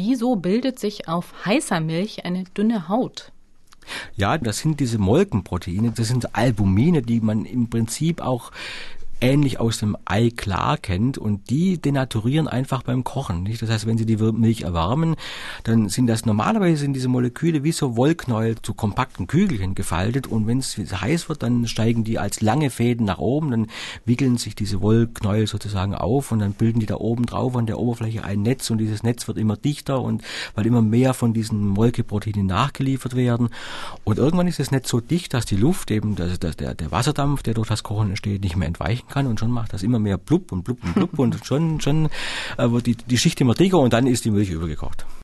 wieso bildet sich auf heißer Milch eine dünne Haut? Ja, das sind diese Molkenproteine, das sind Albumine, die man im Prinzip auch ähnlich aus dem Ei klar kennt und die denaturieren einfach beim Kochen. Nicht? Das heißt, wenn Sie die Milch erwärmen, dann sind das normalerweise sind diese Moleküle wie so Wollknäuel zu kompakten Kügelchen gefaltet und wenn es heiß wird, dann steigen die als lange Fäden nach oben, dann wickeln sich diese Wollknäuel sozusagen auf und dann bilden die da oben drauf an der Oberfläche ein Netz und dieses Netz wird immer dichter und weil immer mehr von diesen Molkeproteinen nachgeliefert werden und irgendwann ist das Netz so dicht, dass die Luft eben, also der, der Wasserdampf, der durch das Kochen entsteht, nicht mehr entweichen kann und schon macht das immer mehr blub und blub und blub und schon, schon äh, wird die, die Schicht immer dicker und dann ist die Milch übergekocht.